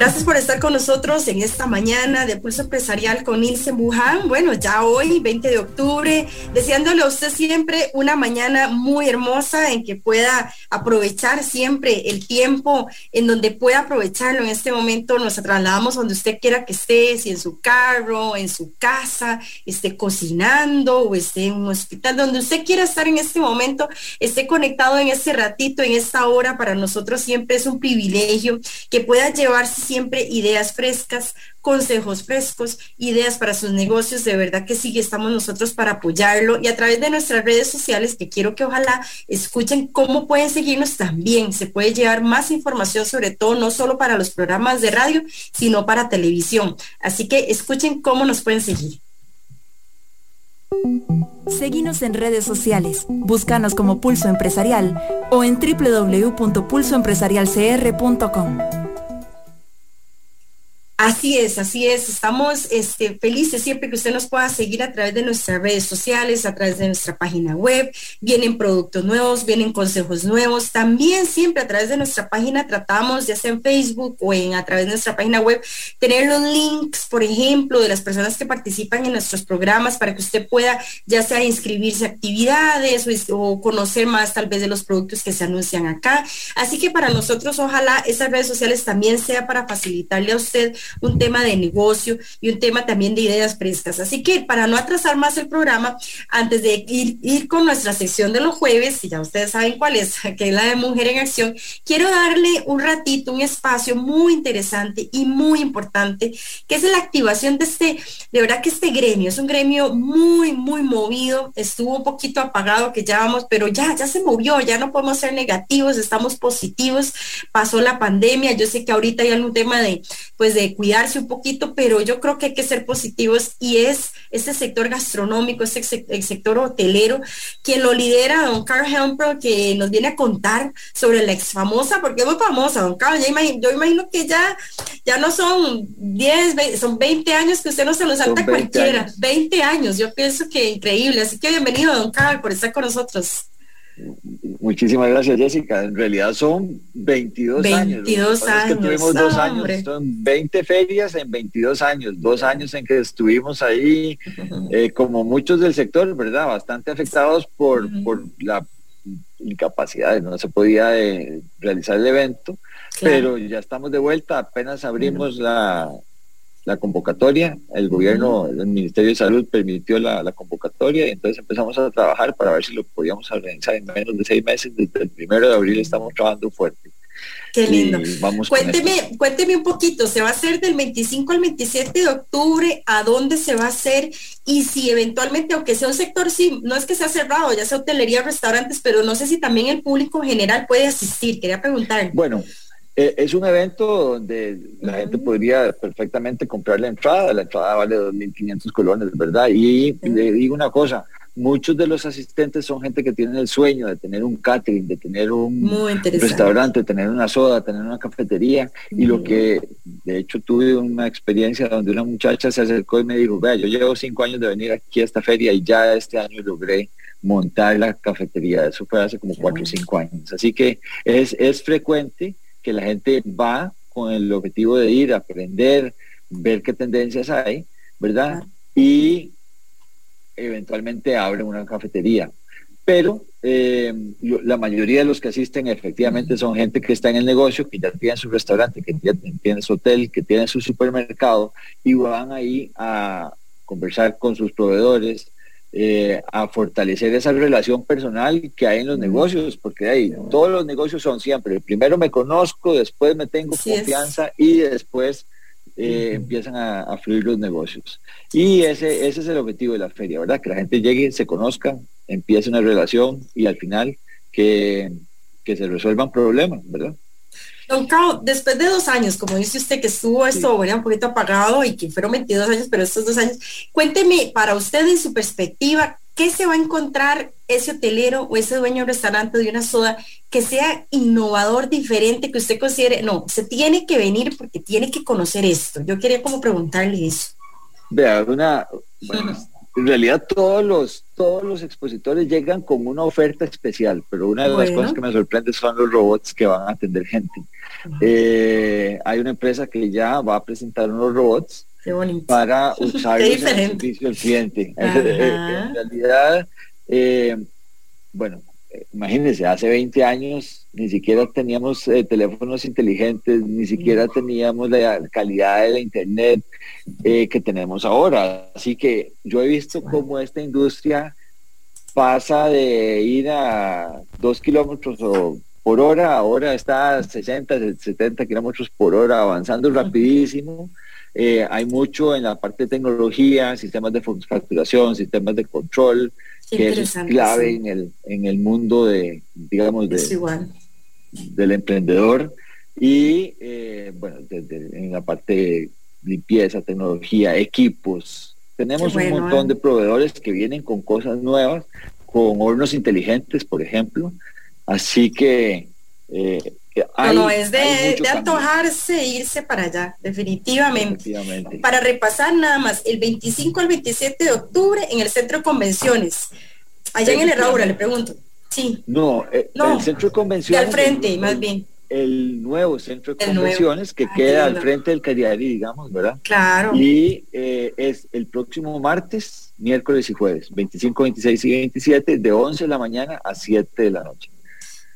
Gracias por estar con nosotros en esta mañana de Pulso Empresarial con Ilse Buján. Bueno, ya hoy, 20 de octubre, deseándole a usted siempre una mañana muy hermosa en que pueda aprovechar siempre el tiempo, en donde pueda aprovecharlo. En este momento nos trasladamos donde usted quiera que esté, si en su carro, en su casa, esté cocinando o esté en un hospital, donde usted quiera estar en este momento, esté conectado en este ratito, en esta hora. Para nosotros siempre es un privilegio que pueda llevarse siempre ideas frescas, consejos frescos, ideas para sus negocios. De verdad que sí, estamos nosotros para apoyarlo y a través de nuestras redes sociales, que quiero que ojalá escuchen cómo pueden seguirnos también. Se puede llevar más información, sobre todo no solo para los programas de radio, sino para televisión. Así que escuchen cómo nos pueden seguir. Seguimos en redes sociales, búscanos como Pulso Empresarial o en www.pulsoempresarialcr.com. Así es, así es. Estamos este, felices siempre que usted nos pueda seguir a través de nuestras redes sociales, a través de nuestra página web. Vienen productos nuevos, vienen consejos nuevos. También siempre a través de nuestra página tratamos, ya sea en Facebook o en a través de nuestra página web, tener los links, por ejemplo, de las personas que participan en nuestros programas para que usted pueda ya sea inscribirse a actividades o, o conocer más tal vez de los productos que se anuncian acá. Así que para nosotros, ojalá esas redes sociales también sea para facilitarle a usted un tema de negocio y un tema también de ideas frescas. Así que para no atrasar más el programa, antes de ir, con nuestra sección de los jueves, y ya ustedes saben cuál es, que es la de Mujer en Acción, quiero darle un ratito, un espacio muy interesante y muy importante, que es la activación de este, de verdad que este gremio, es un gremio muy, muy movido, estuvo un poquito apagado que ya vamos, pero ya, ya se movió, ya no podemos ser negativos, estamos positivos, pasó la pandemia, yo sé que ahorita hay algún tema de, pues de cuidarse un poquito, pero yo creo que hay que ser positivos y es este sector gastronómico, este el sector hotelero, quien lo lidera, don Carl Hempro, que nos viene a contar sobre la ex famosa, porque es muy famosa, don Carl, yo imagino que ya, ya no son 10, son 20 años que usted no se lo salta cualquiera, 20 años, yo pienso que increíble, así que bienvenido, don Carl, por estar con nosotros. Muchísimas gracias, Jessica. En realidad son 22, 22 años. tuvimos dos años, son 20 ferias en 22 años, dos años en que estuvimos ahí, eh, como muchos del sector, ¿verdad? Bastante afectados por, por la incapacidad, no se podía eh, realizar el evento, pero ya estamos de vuelta, apenas abrimos la, la convocatoria, el gobierno, el Ministerio de Salud permitió la, convocatoria y entonces empezamos a trabajar para ver si lo podíamos organizar en menos de seis meses. Desde el primero de abril estamos trabajando fuerte. Qué lindo. cuénteme, cuénteme un poquito, ¿se va a hacer del 25 al 27 de octubre? ¿A dónde se va a hacer? Y si eventualmente, aunque sea un sector, sí, no es que sea cerrado, ya sea hotelería, restaurantes, pero no sé si también el público general puede asistir. Quería preguntar. Bueno, eh, es un evento donde la gente podría perfectamente comprar la entrada, la entrada vale 2.500 colones, ¿verdad? Y le digo una cosa, muchos de los asistentes son gente que tiene el sueño de tener un catering, de tener un restaurante, de tener una soda, tener una cafetería. Y lo que, de hecho, tuve una experiencia donde una muchacha se acercó y me dijo, vea, yo llevo cinco años de venir aquí a esta feria y ya este año logré montar la cafetería. Eso fue hace como cuatro o cinco años. Así que es, es frecuente que la gente va con el objetivo de ir a aprender, ver qué tendencias hay, ¿verdad? Y eventualmente abre una cafetería. Pero eh, la mayoría de los que asisten efectivamente son gente que está en el negocio, que ya tiene su restaurante, que ya tiene su hotel, que tiene su supermercado y van ahí a conversar con sus proveedores, eh, a fortalecer esa relación personal que hay en los negocios, porque hay, todos los negocios son siempre, primero me conozco, después me tengo confianza y después eh, empiezan a, fluir los negocios. Y ese, ese es el objetivo de la feria, ¿verdad? Que la gente llegue, se conozca, empiece una relación y al final que, que se resuelvan problemas, ¿verdad? Don Carlos, después de dos años, como dice usted que estuvo esto un poquito apagado y que fueron 22 años, pero estos dos años, cuénteme para usted en su perspectiva, ¿qué se va a encontrar ese hotelero o ese dueño de restaurante de una soda que sea innovador, diferente, que usted considere, no, se tiene que venir porque tiene que conocer esto. Yo quería como preguntarle eso. Vea, una, bueno, en realidad todos los, todos los expositores llegan con una oferta especial, pero una de las cosas que me sorprende son los robots que van a atender gente. Eh, hay una empresa que ya va a presentar unos robots para usar el servicio al cliente. en realidad, eh, bueno, imagínense, hace 20 años ni siquiera teníamos eh, teléfonos inteligentes, ni siquiera teníamos la calidad de la internet eh, que tenemos ahora. Así que yo he visto cómo esta industria pasa de ir a 2 kilómetros por hora, ahora está a 60, 70 kilómetros por hora, avanzando rapidísimo. Eh, hay mucho en la parte de tecnología, sistemas de facturación, sistemas de control, que es clave en, el, en el mundo de, digamos, de, del emprendedor. Y eh, bueno, en la parte de limpieza, tecnología, equipos. Tenemos un montón ¿eh? de proveedores que vienen con cosas nuevas, con hornos inteligentes, por ejemplo. Así que eh, no, es de, de antojarse e irse para allá, definitivamente. Para repasar nada más, el 25 al 27 de octubre en el Centro de Convenciones. Allá en el Herradura, le pregunto. Sí. No, eh, el Centro de Convenciones. al frente, más bien. El nuevo Centro de Convenciones que queda al frente del Cariari, digamos, ¿verdad? Claro. Y eh, es el próximo martes, miércoles y jueves, 25, 26 y 27, de 11 de la mañana a 7 de la noche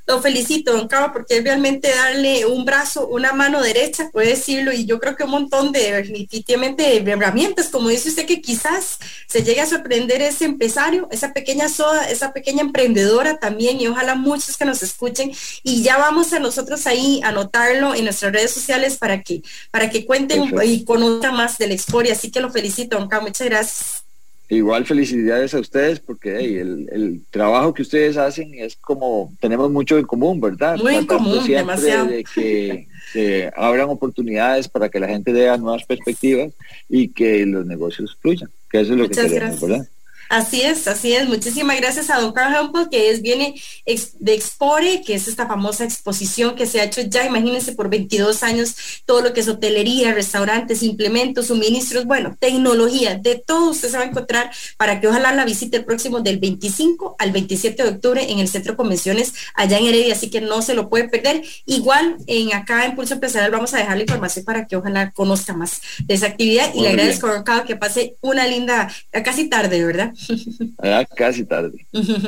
lo felicito, don Cabo, porque es realmente darle un brazo, una mano derecha, puede decirlo, y yo creo que un montón de definitivamente de herramientas, como dice usted, que quizás se llegue a sorprender ese empresario, esa pequeña soda, esa pequeña emprendedora también, y ojalá muchos que nos escuchen, y ya vamos a nosotros ahí a anotarlo en nuestras redes sociales para que, para que cuenten y conozcan más de la historia, así que lo felicito, don Cabo, muchas gracias. Igual felicidades a ustedes porque el, trabajo que ustedes hacen es como, tenemos mucho en común, ¿verdad? Muy en común, demasiado. De que se abran oportunidades para que la gente vea nuevas perspectivas y que los negocios fluyan, que eso es lo que queremos, ¿verdad? Así es, así es. Muchísimas gracias a Don Carl Humble, que es, viene de Expore, que es esta famosa exposición que se ha hecho ya, imagínense, por 22 años, todo lo que es hotelería, restaurantes, implementos, suministros, bueno, tecnología, de todo usted se va a encontrar para que ojalá la visite el próximo del 25 al 27 de octubre en el Centro de Convenciones allá en Heredia, así que no se lo puede perder. Igual en acá en Pulso Empresarial vamos a dejar la información para que ojalá conozca más de esa actividad y le agradezco a que pase una linda, casi tarde, ¿verdad? Ah, casi tarde.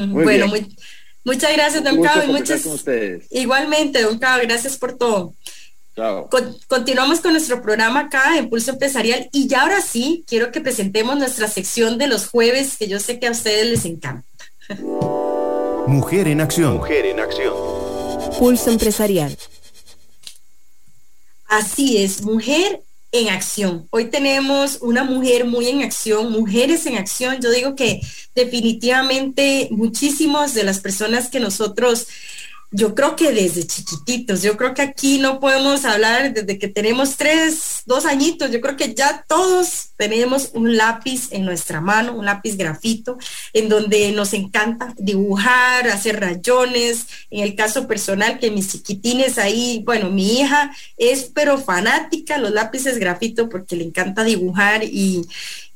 bueno, muchas gracias, don Cabo. muchas... Igualmente, don Cabo, gracias por todo. continuamos con nuestro programa acá en Pulso Empresarial y ya ahora sí quiero que presentemos nuestra sección de los jueves que yo sé que a ustedes les encanta. Mujer en acción. Mujer en acción. Pulso Empresarial. Así es, mujer en acción. Hoy tenemos una mujer muy en acción, mujeres en acción. Yo digo que definitivamente muchísimas de las personas que nosotros yo creo que desde chiquititos, yo creo que aquí no podemos hablar desde que tenemos tres, dos añitos, yo creo que ya todos tenemos un lápiz en nuestra mano, un lápiz grafito, en donde nos encanta dibujar, hacer rayones, en el caso personal que mis chiquitines ahí, bueno, mi hija es pero fanática los lápices grafito porque le encanta dibujar y,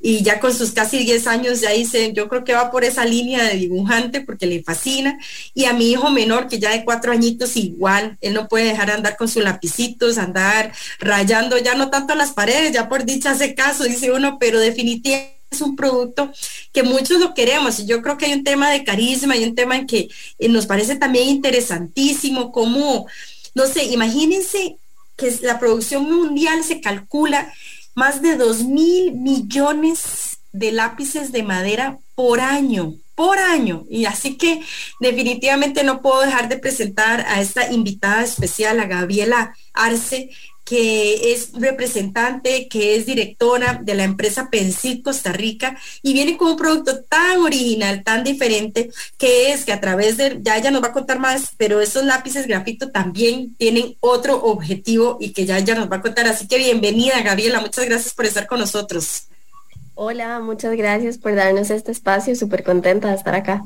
y ya con sus casi 10 años ya hice, yo creo que va por esa línea de dibujante porque le fascina. Y a mi hijo menor, que ya de cuatro añitos, igual, él no puede dejar de andar con sus lapicitos, andar rayando ya no tanto las paredes, ya por dicha hace caso, dice uno, pero definitivamente es un producto que muchos lo queremos y yo creo que hay un tema de carisma y un tema en que eh, nos parece también interesantísimo como, no sé, imagínense que la producción mundial se calcula más de 2 mil millones de lápices de madera por año, por año. Y así que definitivamente no puedo dejar de presentar a esta invitada especial, a Gabriela Arce, que es representante, que es directora de la empresa Pensil Costa Rica y viene con un producto tan original, tan diferente, que es que a través de, ya ella nos va a contar más, pero estos lápices grafito también tienen otro objetivo y que ya ella nos va a contar. Así que bienvenida, Gabriela, muchas gracias por estar con nosotros. Hola, muchas gracias por darnos este espacio, súper contenta de estar acá.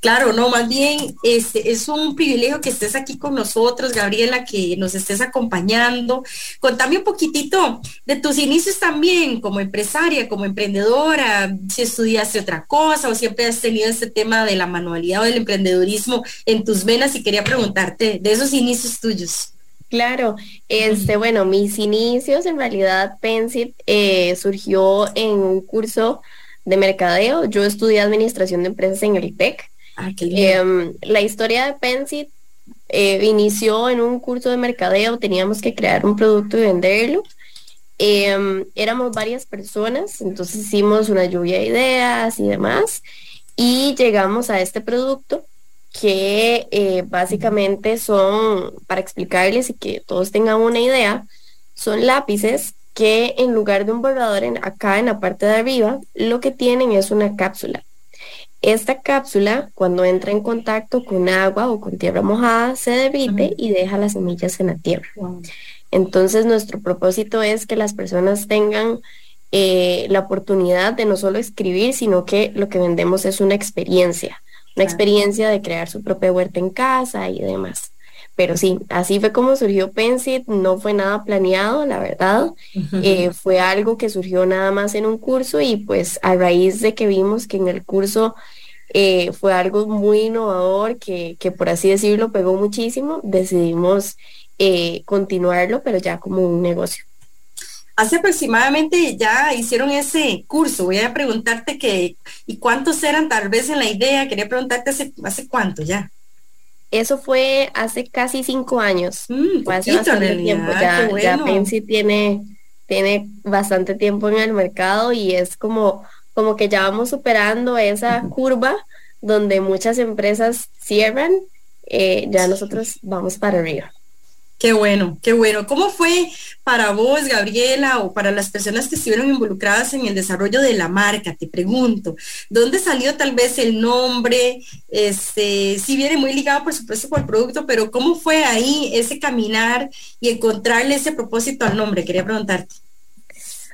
Claro, no, más bien este, es un privilegio que estés aquí con nosotros, Gabriela, que nos estés acompañando. Contame un poquitito de tus inicios también como empresaria, como emprendedora, si estudiaste otra cosa o siempre has tenido este tema de la manualidad o del emprendedurismo en tus venas y quería preguntarte de esos inicios tuyos. Claro, este, bueno, mis inicios en realidad Pensit eh, surgió en un curso de mercadeo. Yo estudié administración de empresas en el TEC Ah, em, la historia de Pensit eh, inició en un curso de mercadeo, teníamos que crear un producto y venderlo. Em, éramos varias personas, entonces hicimos una lluvia de ideas y demás, y llegamos a este producto que eh, básicamente son, para explicarles y que todos tengan una idea, son lápices que en lugar de un borrador en, acá en la parte de arriba, lo que tienen es una cápsula. Esta cápsula, cuando entra en contacto con agua o con tierra mojada, se derrite y deja las semillas en la tierra. Entonces, nuestro propósito es que las personas tengan eh, la oportunidad de no solo escribir, sino que lo que vendemos es una experiencia, una experiencia de crear su propia huerta en casa y demás. Pero sí, así fue como surgió Pensit, no fue nada planeado, la verdad. Eh, fue algo que surgió nada más en un curso y pues a raíz de que vimos que en el curso eh, fue algo muy innovador, que, que, por así decirlo pegó muchísimo, decidimos eh, continuarlo, pero ya como un negocio. Hace aproximadamente ya hicieron ese curso. Voy a preguntarte que, ¿y cuántos eran tal vez en la idea? Quería preguntarte hace, hace cuánto ya. Eso fue hace casi cinco años. Mm, hace bastante tiempo. Ya, ya Pensi tiene, tiene bastante tiempo en el mercado y es como, como que ya vamos superando esa curva donde muchas empresas cierran, eh, ya nosotros vamos para arriba. Qué bueno, qué bueno. ¿Cómo fue para vos, Gabriela, o para las personas que estuvieron involucradas en el desarrollo de la marca? Te pregunto, ¿dónde salió tal vez el nombre? Este, si viene muy ligado, por supuesto, con el producto, pero ¿cómo fue ahí ese caminar y encontrarle ese propósito al nombre? Quería preguntarte.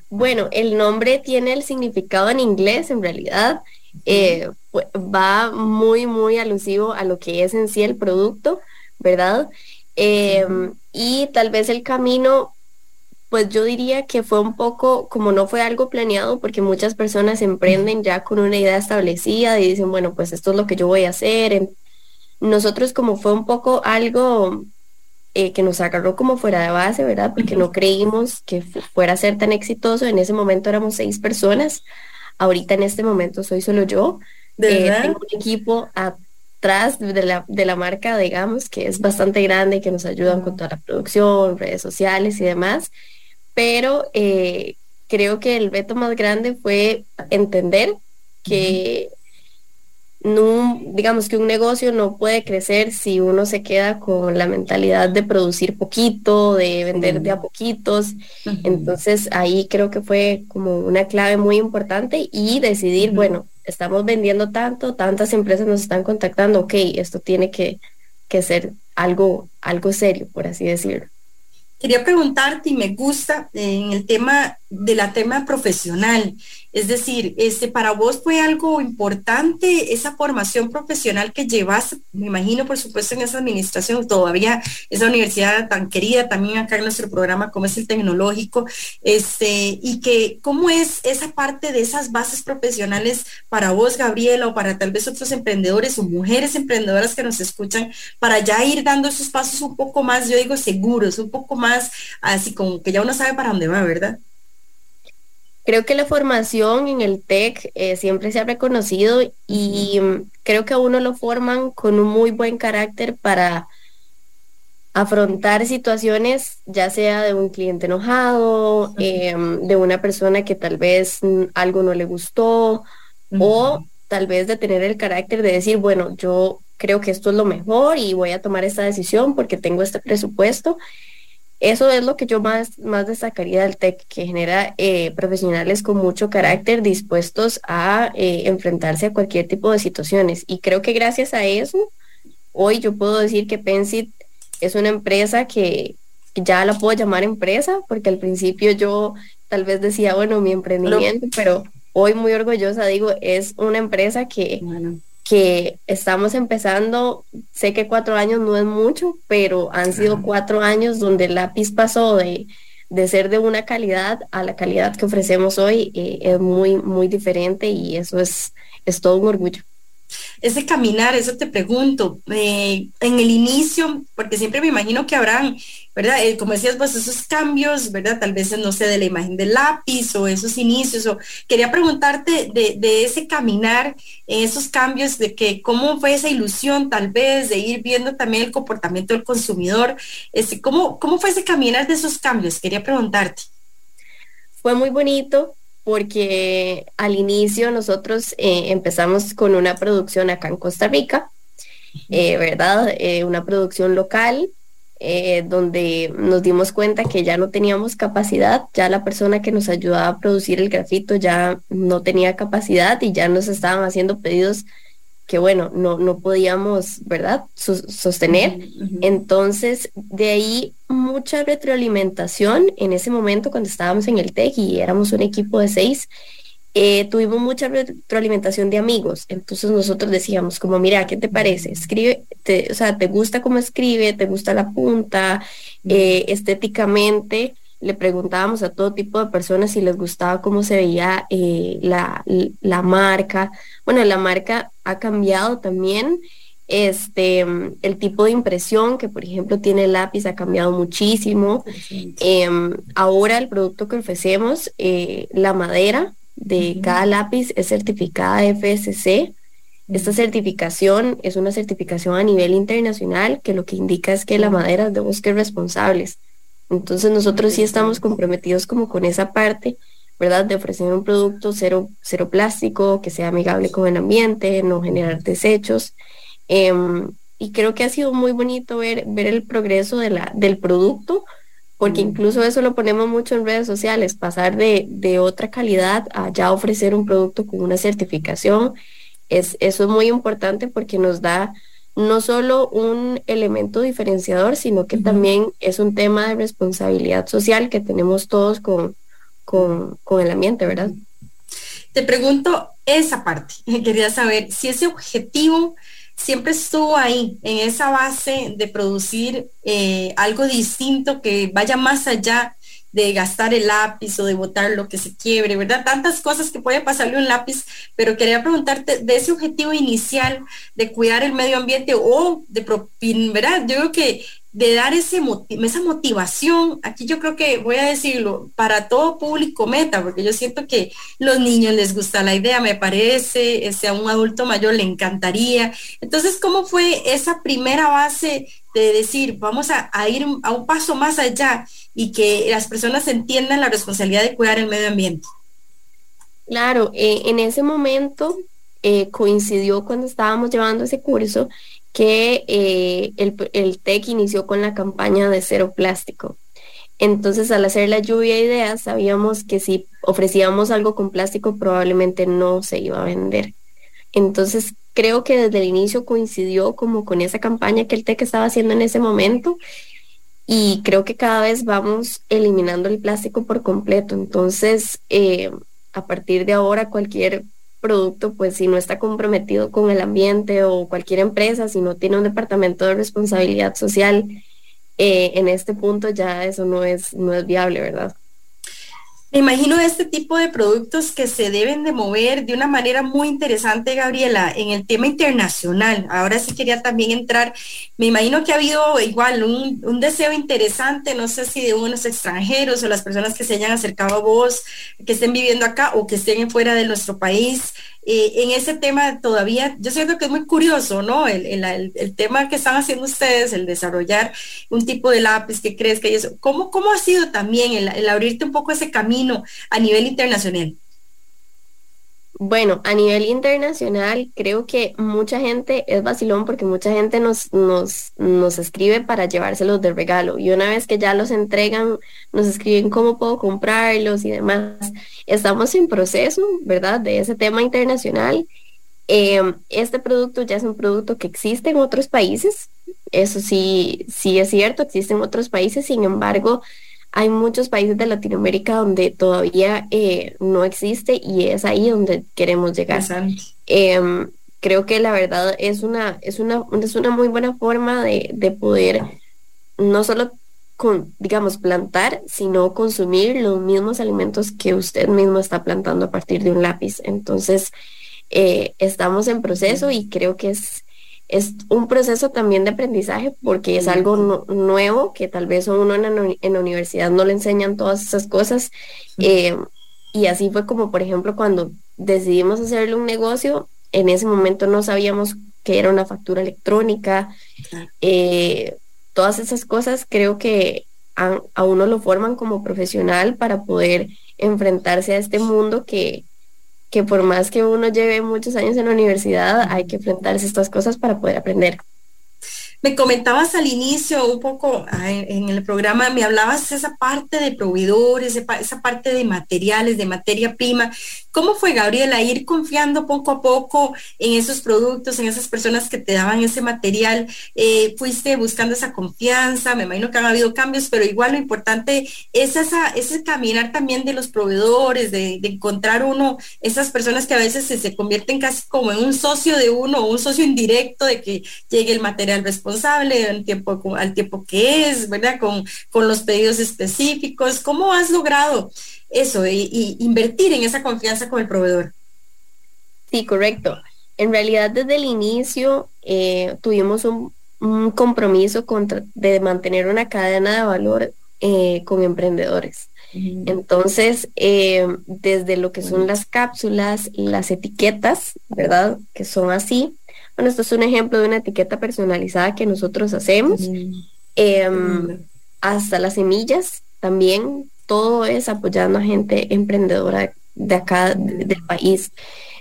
Bueno, el nombre tiene el significado en inglés, en realidad. Eh, va muy, muy alusivo a lo que es en sí el producto, ¿verdad? Em, y tal vez el camino, pues yo diría que fue un poco, como no fue algo planeado, porque muchas personas emprenden ya con una idea establecida y dicen, bueno, pues esto es lo que yo voy a hacer. Nosotros como fue un poco algo eh, que nos agarró como fuera de base, ¿verdad? Porque no creímos que fuera a ser tan exitoso. En ese momento éramos seis personas. Ahorita en este momento soy solo yo. ¿De eh, tengo un equipo a de la, de la marca, digamos, que es bastante grande que nos ayudan con toda la producción, redes sociales y demás. Pero eh, creo que el reto más grande fue entender que no, digamos que un negocio no puede crecer si uno se queda con la mentalidad de producir poquito, de vender de a poquitos. Entonces ahí creo que fue como una clave muy importante y decidir, bueno, estamos vendiendo tanto, tantas empresas nos están contactando, ok, esto tiene que, que ser algo, algo serio, por así decirlo. Quería preguntarte, y me gusta en el tema de la tema profesional, es decir, este, para vos fue algo importante esa formación profesional que llevas, me imagino, por supuesto, en esa administración, todavía esa universidad tan querida también acá en nuestro programa como es el tecnológico, este, y que cómo es esa parte de esas bases profesionales para vos, Gabriela, o para tal vez otros emprendedores o mujeres emprendedoras que nos escuchan, para ya ir dando esos pasos un poco más, yo digo, seguros, un poco más así como que ya uno sabe para dónde va, ¿verdad? Creo que la formación en el TEC eh, siempre se ha reconocido y creo que a uno lo forman con un muy buen carácter para afrontar situaciones, ya sea de un cliente enojado, em, de una persona que tal vez mm, algo no le gustó, o tal vez de tener el carácter de decir, bueno, yo creo que esto es lo mejor y voy a tomar esta decisión porque tengo este presupuesto eso es lo que yo más, más destacaría del TEC, que genera eh, profesionales con mucho carácter dispuestos a eh, enfrentarse a cualquier tipo de situaciones. Y creo que gracias a eso, hoy yo puedo decir que Pensit es una empresa que, ya la puedo llamar empresa, porque al principio yo tal vez decía, bueno, mi emprendimiento, pero hoy muy orgullosa digo, es una empresa que, que estamos empezando, sé que cuatro años no es mucho, pero han sido cuatro años donde el lápiz pasó de, de ser de una calidad a la calidad que ofrecemos hoy, eh, es muy, muy diferente y eso es, es todo un orgullo ese caminar, eso te pregunto, eh, en el inicio, porque siempre me imagino que habrán, ¿verdad? Eh, como decías vos, esos cambios, ¿verdad? Tal vez, no sé, de la imagen del lápiz o esos inicios, o quería preguntarte de, ese caminar, esos cambios, de que cómo fue esa ilusión tal vez de ir viendo también el comportamiento del consumidor, este, ¿cómo, ¿cómo fue ese caminar de esos cambios? Quería preguntarte. Fue muy bonito, porque al inicio nosotros eh, empezamos con una producción acá en Costa Rica, eh, ¿verdad? Eh, una producción local, donde nos dimos cuenta que ya no teníamos capacidad, ya la persona que nos ayudaba a producir el grafito ya no tenía capacidad y ya nos estaban haciendo pedidos que bueno, no, no podíamos, ¿verdad?, sostener. Entonces, de ahí mucha retroalimentación en ese momento cuando estábamos en el TEC y éramos un equipo de seis, eh, tuvimos mucha retroalimentación de amigos. Entonces nosotros decíamos como, mira, ¿qué te parece? Escribe, o sea, ¿te gusta cómo escribe? ¿Te gusta la punta? Eh, estéticamente le preguntábamos a todo tipo de personas si les gustaba cómo se veía eh, la, la, marca. Bueno, la marca ha cambiado también. Este, el tipo de impresión que, por ejemplo, tiene el lápiz ha cambiado muchísimo. Em, ahora el producto que ofrecemos, eh, la madera de cada lápiz es certificada FSC. Esta certificación es una certificación a nivel internacional que lo que indica es que la madera es de bosques responsables. Entonces nosotros sí estamos comprometidos como con esa parte, ¿verdad? De ofrecer un producto cero, cero plástico, que sea amigable con el ambiente, no generar desechos. Em, y creo que ha sido muy bonito ver, ver el progreso de la, del producto, porque incluso eso lo ponemos mucho en redes sociales, pasar de, de, otra calidad a ya ofrecer un producto con una certificación. Es, eso es muy importante porque nos da no solo un elemento diferenciador, sino que también es un tema de responsabilidad social que tenemos todos con, con, con el ambiente, ¿verdad? Te pregunto esa parte. Quería saber si ese objetivo siempre estuvo ahí, en esa base de producir eh, algo distinto que vaya más allá de gastar el lápiz o de botar lo que se quiebre, ¿verdad? Tantas cosas que puede pasarle un lápiz, pero quería preguntarte de ese objetivo inicial de cuidar el medio ambiente o de, ¿verdad? Yo creo que de dar ese esa motivación, aquí yo creo que voy a decirlo, para todo público meta, porque yo siento que los niños les gusta la idea, me parece, sea un adulto mayor le encantaría. Entonces, ¿cómo fue esa primera base de decir, vamos a, ir a un paso más allá y que las personas entiendan la responsabilidad de cuidar el medio ambiente? Claro, eh, en ese momento eh, coincidió cuando estábamos llevando ese curso que eh, el, el TEC inició con la campaña de cero plástico. Entonces, al hacer la lluvia de ideas, sabíamos que si ofrecíamos algo con plástico, probablemente no se iba a vender. Entonces, creo que desde el inicio coincidió como con esa campaña que el TEC estaba haciendo en ese momento y creo que cada vez vamos eliminando el plástico por completo. Entonces, eh, a partir de ahora, cualquier producto, pues si no está comprometido con el ambiente o cualquier empresa, si no tiene un departamento de responsabilidad social, eh, en este punto ya eso no es, no es viable, ¿verdad? Me imagino este tipo de productos que se deben de mover de una manera muy interesante, Gabriela, en el tema internacional. Ahora sí quería también entrar, me imagino que ha habido igual un, un deseo interesante, no sé si de unos extranjeros o las personas que se hayan acercado a vos, que estén viviendo acá o que estén fuera de nuestro país, eh, en ese tema todavía, yo siento que es muy curioso, ¿no? El, tema que están haciendo ustedes, el desarrollar un tipo de lápiz que crezca y eso. ¿Cómo, cómo ha sido también el abrirte un poco ese camino a nivel internacional? Bueno, a nivel internacional creo que mucha gente es vacilón porque mucha gente nos, nos, nos escribe para llevárselos de regalo y una vez que ya los entregan nos escriben cómo puedo comprarlos y demás. Estamos en proceso, ¿verdad? De ese tema internacional. Em, este producto ya es un producto que existe en otros países. Eso sí, sí es cierto, existe en otros países. Sin embargo, hay muchos países de Latinoamérica donde todavía eh, no existe y es ahí donde queremos llegar. Eh, creo que la verdad es una, es una, es una muy buena forma de, de poder no solo con, digamos, plantar, sino consumir los mismos alimentos que usted mismo está plantando a partir de un lápiz. Entonces, eh, estamos en proceso y creo que es, es un proceso también de aprendizaje porque es algo nuevo que tal vez uno en la, universidad no le enseñan todas esas cosas. Eh, y así fue como, por ejemplo, cuando decidimos hacerle un negocio, en ese momento no sabíamos que era una factura electrónica. Eh, todas esas cosas creo que a, uno lo forman como profesional para poder enfrentarse a este mundo que, que por más que uno lleve muchos años en la universidad, hay que enfrentarse a estas cosas para poder aprender. Me comentabas al inicio un poco ah, en el programa, me hablabas esa parte de proveedores, esa parte de materiales, de materia prima. ¿Cómo fue, Gabriela, ir confiando poco a poco en esos productos, en esas personas que te daban ese material? Eh, fuiste buscando esa confianza, me imagino que han habido cambios, pero igual lo importante es esa, ese caminar también de los proveedores, de, encontrar uno, esas personas que a veces se, convierten casi como en un socio de uno un socio indirecto de que llegue el material responsable responsable al tiempo, al tiempo que es, ¿verdad? Con, con los pedidos específicos. ¿Cómo has logrado eso y, invertir en esa confianza con el proveedor? Sí, correcto. En realidad desde el inicio eh, tuvimos un, compromiso contra, de mantener una cadena de valor eh, con emprendedores. Entonces, eh, desde lo que son las cápsulas, las etiquetas, ¿verdad? Que son así, bueno, esto es un ejemplo de una etiqueta personalizada que nosotros hacemos. Em, hasta las semillas también, todo es apoyando a gente emprendedora de acá del país.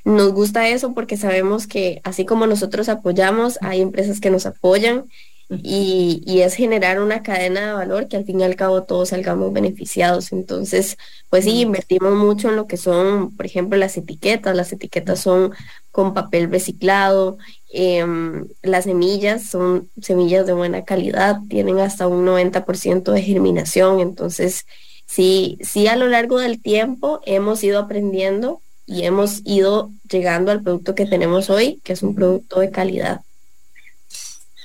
Nos gusta eso porque sabemos que así como nosotros apoyamos, hay empresas que nos apoyan y, es generar una cadena de valor que al fin y al cabo todos salgamos beneficiados. Entonces, pues sí, invertimos mucho en lo que son, por ejemplo, las etiquetas. Las etiquetas son con papel reciclado, em, las semillas son semillas de buena calidad, tienen hasta un 90% de germinación. Entonces, sí, sí a lo largo del tiempo hemos ido aprendiendo y hemos ido llegando al producto que tenemos hoy, que es un producto de calidad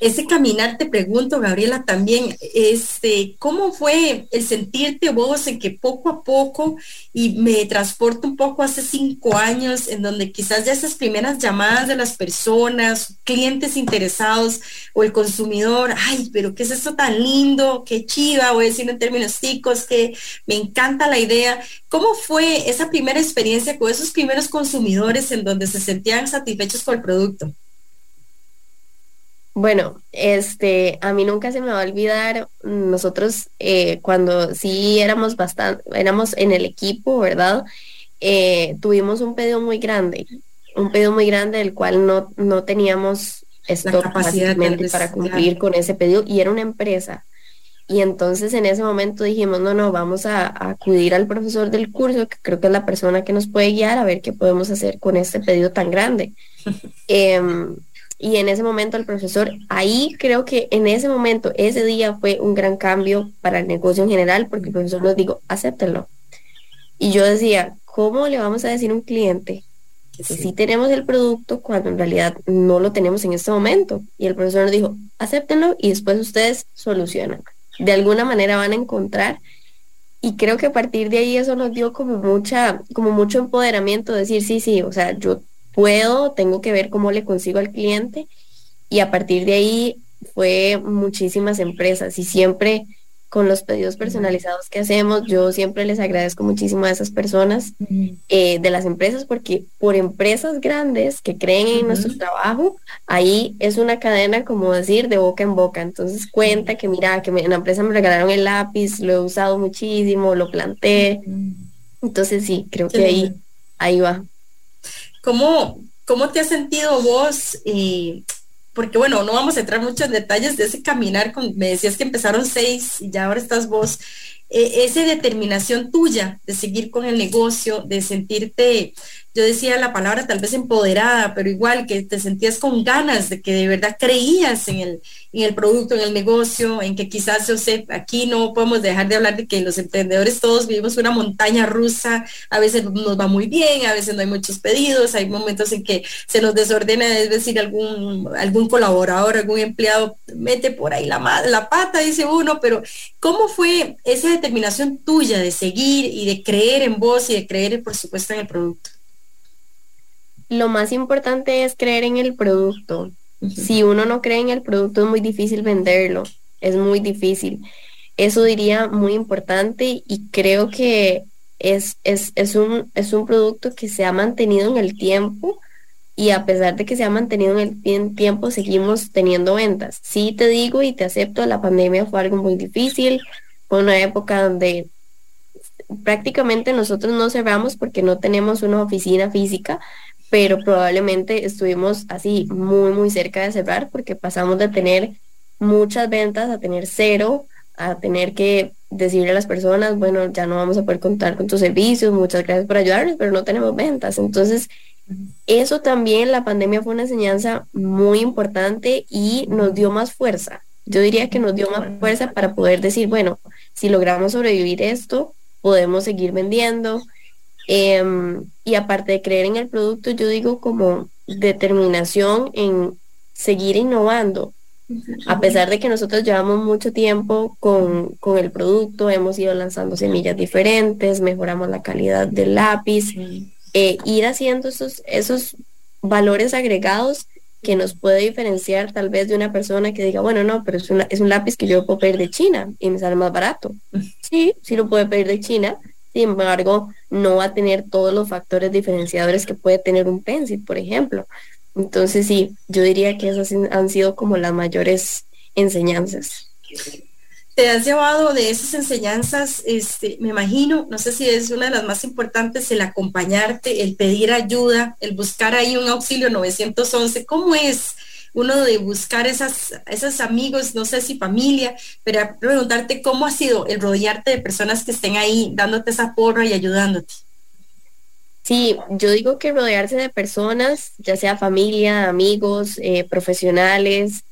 ese caminar, te pregunto, Gabriela, también, este, ¿cómo fue el sentirte vos en que poco a poco, y me transporto un poco hace cinco años, en donde quizás ya esas primeras llamadas de las personas, clientes interesados o el consumidor, ay, pero ¿qué es esto tan lindo? Qué chiva, voy a decir en términos chicos, que me encanta la idea. ¿Cómo fue esa primera experiencia con esos primeros consumidores en donde se sentían satisfechos con el producto? Bueno, este, a mí nunca se me va a olvidar, nosotros eh, cuando sí éramos bastante, éramos en el equipo, ¿verdad? Eh, tuvimos un pedido muy grande, un pedido muy grande del cual no, no teníamos stock fácilmente para cumplir con ese pedido y era una empresa. Y entonces en ese momento dijimos, no, no, vamos a, acudir al profesor del curso, que creo que es la persona que nos puede guiar a ver qué podemos hacer con este pedido tan grande. Em, y en ese momento el profesor, ahí creo que en ese momento, ese día fue un gran cambio para el negocio en general, porque el profesor nos dijo, acéptenlo. Y yo decía, ¿cómo le vamos a decir a un cliente que sí. tenemos el producto cuando en realidad no lo tenemos en este momento? Y el profesor nos dijo, acéptenlo y después ustedes solucionan. De alguna manera van a encontrar y creo que a partir de ahí eso nos dio como mucha, como mucho empoderamiento, decir, sí, sí, o sea, yo puedo, tengo que ver cómo le consigo al cliente y a partir de ahí fue muchísimas empresas y siempre con los pedidos personalizados que hacemos, yo siempre les agradezco muchísimo a esas personas eh, de las empresas porque por empresas grandes que creen en nuestro trabajo, ahí es una cadena, como decir, de boca en boca. Entonces cuenta que mira, que en la empresa me regalaron el lápiz, lo he usado muchísimo, lo planté. Entonces sí, creo que ahí, ahí va. ¿Cómo, cómo te has sentido vos? Porque bueno, no vamos a entrar mucho en detalles de ese caminar, con, me decías que empezaron seis y ya ahora estás vos. Eh, esa determinación tuya de seguir con el negocio, de sentirte yo decía la palabra tal vez empoderada, pero igual que te sentías con ganas de que de verdad creías en el, el producto, en el negocio, en que quizás yo sé, aquí no podemos dejar de hablar de que los emprendedores todos vivimos una montaña rusa, a veces nos va muy bien, a veces no hay muchos pedidos, hay momentos en que se nos desordena, es decir, algún, algún colaborador, algún empleado mete por ahí la, la pata, dice uno, pero ¿cómo fue esa determinación tuya de seguir y de creer en vos y de creer, por supuesto, en el producto? Lo más importante es creer en el producto. Si uno no cree en el producto es muy difícil venderlo, es muy difícil. Eso diría muy importante y creo que es, es, es, un, es un producto que se ha mantenido en el tiempo y a pesar de que se ha mantenido en el tiempo, seguimos teniendo ventas. Sí te digo y te acepto, la pandemia fue algo muy difícil, fue una época donde prácticamente nosotros no cerramos porque no tenemos una oficina física, pero probablemente estuvimos así muy, muy cerca de cerrar porque pasamos de tener muchas ventas a tener cero, a tener que decirle a las personas, bueno, ya no vamos a poder contar con tus servicios, muchas gracias por ayudarnos, pero no tenemos ventas. Entonces, eso también, la pandemia fue una enseñanza muy importante y nos dio más fuerza. Yo diría que nos dio más fuerza para poder decir, bueno, si logramos sobrevivir esto, podemos seguir vendiendo, Em, y aparte de creer en el producto, yo digo como determinación en seguir innovando. A pesar de que nosotros llevamos mucho tiempo con, el producto, hemos ido lanzando semillas diferentes, mejoramos la calidad del lápiz, eh, ir haciendo esos, esos valores agregados que nos puede diferenciar tal vez de una persona que diga, bueno, no, pero es, una, es un lápiz que yo puedo pedir de China y me sale más barato. Sí, sí lo puede pedir de China, sin embargo, no va a tener todos los factores diferenciadores que puede tener un pencil, por ejemplo. Entonces, sí, yo diría que esas han sido como las mayores enseñanzas. Te has llevado de esas enseñanzas, este, me imagino, no sé si es una de las más importantes, el acompañarte, el pedir ayuda, el buscar ahí un auxilio 911. ¿Cómo es uno de buscar esas, esos amigos, no sé si familia, pero preguntarte cómo ha sido el rodearte de personas que estén ahí dándote esa porra y ayudándote. Sí, yo digo que rodearse de personas, ya sea familia, amigos, eh, profesionales,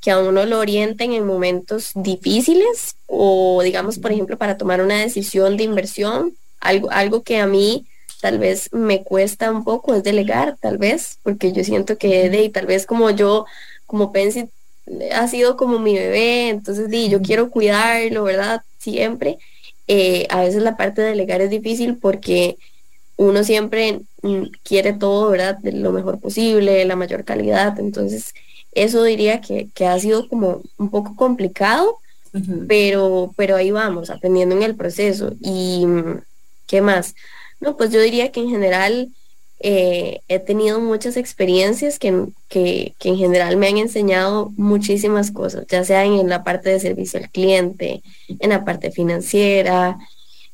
que a uno lo orienten en momentos difíciles o digamos, por ejemplo, para tomar una decisión de inversión, algo, algo que a mí tal vez me cuesta un poco es delegar, tal vez, porque yo siento que de, tal vez como yo, como Pensi, ha sido como mi bebé, entonces di, yo quiero cuidarlo, ¿verdad? Siempre. Eh, a veces la parte de delegar es difícil porque uno siempre mm, quiere todo, ¿verdad? De lo mejor posible, la mayor calidad. Entonces, eso diría que, que ha sido como un poco complicado, pero, pero ahí vamos, aprendiendo en el proceso. ¿Y mm, qué más? No, pues yo diría que en general eh, he tenido muchas experiencias que, que, en general me han enseñado muchísimas cosas, ya sea en la parte de servicio al cliente, en la parte financiera,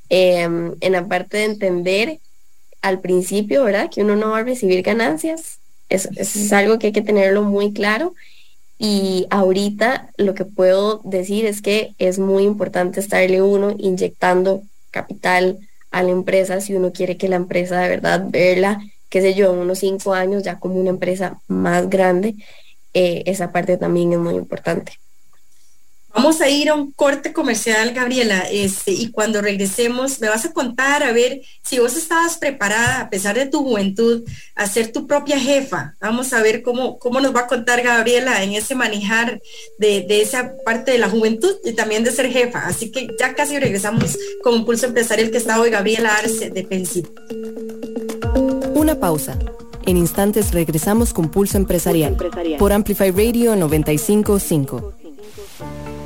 em, en la parte de entender al principio, ¿verdad? Que uno no va a recibir ganancias. Eso, es algo que hay que tenerlo muy claro. Y ahorita lo que puedo decir es que es muy importante estarle uno inyectando capital, a la empresa si uno quiere que la empresa de verdad verla, qué sé yo, en unos cinco años ya como una empresa más grande, eh, esa parte también es muy importante. Vamos a ir a un corte comercial, Gabriela, este, y cuando regresemos me vas a contar a ver si vos estabas preparada, a pesar de tu juventud, a ser tu propia jefa. Vamos a ver cómo, cómo nos va a contar Gabriela en ese manejar de, esa parte de la juventud y también de ser jefa. Así que ya casi regresamos con un pulso empresarial que está hoy Gabriela Arce de Pensi. Una pausa. En instantes regresamos con Pulso Empresarial, por Amplify Radio 955.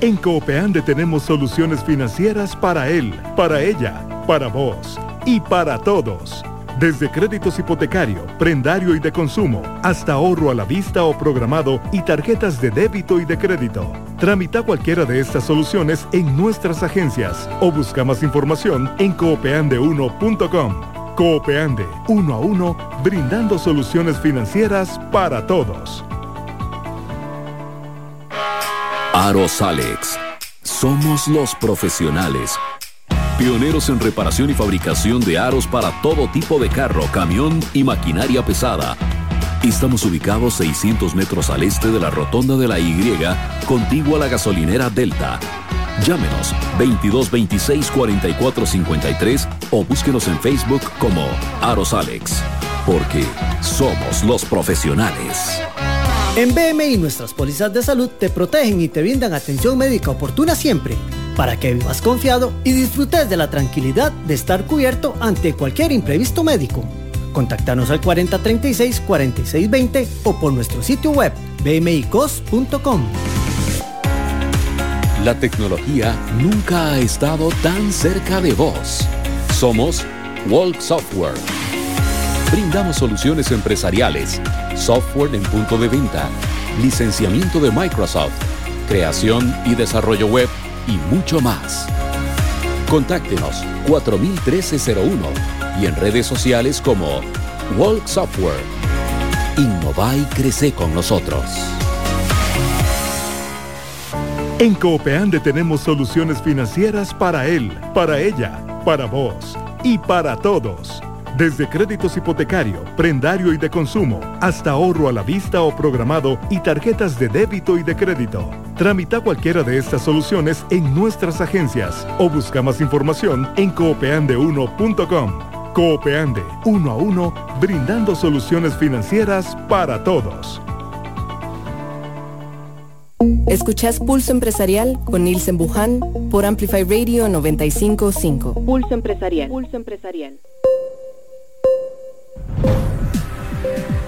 En Coopeande tenemos soluciones financieras para él, para ella, para vos y para todos. Desde créditos hipotecario, prendario y de consumo, hasta ahorro a la vista o programado y tarjetas de débito y de crédito. Tramita cualquiera de estas soluciones en nuestras agencias o busca más información en coopeande1.com. Coopeande, uno a uno, brindando soluciones financieras para todos. Aros Alex. Somos los profesionales. Pioneros en reparación y fabricación de aros para todo tipo de carro, camión y maquinaria pesada. Estamos ubicados 600 metros al este de la rotonda de la Y, contigua a la gasolinera Delta. Llámenos 2226 4453 o búsquenos en Facebook como Aros Alex, porque somos los profesionales. En BMI nuestras pólizas de salud te protegen y te brindan atención médica oportuna siempre, para que vivas confiado y disfrutes de la tranquilidad de estar cubierto ante cualquier imprevisto médico. Contactanos al 4036-4620 o por nuestro sitio web bmicos.com. La tecnología nunca ha estado tan cerca de vos. Somos Walk Software Brindamos soluciones empresariales, software en punto de venta, licenciamiento de Microsoft, creación y desarrollo web y mucho más. Contáctenos 401301 y en redes sociales como Walk Software. Innova y crece con nosotros. En Coopeande tenemos soluciones financieras para él, para ella, para vos y para todos. Desde créditos hipotecario, prendario y de consumo, hasta ahorro a la vista o programado y tarjetas de débito y de crédito. Tramita cualquiera de estas soluciones en nuestras agencias o busca más información en coopeande1.com. Coopeande, uno a uno, brindando soluciones financieras para todos. Escuchás Pulso Empresarial con Nielsen Buján por Amplify Radio 955. Pulso Empresarial. Pulso Empresarial.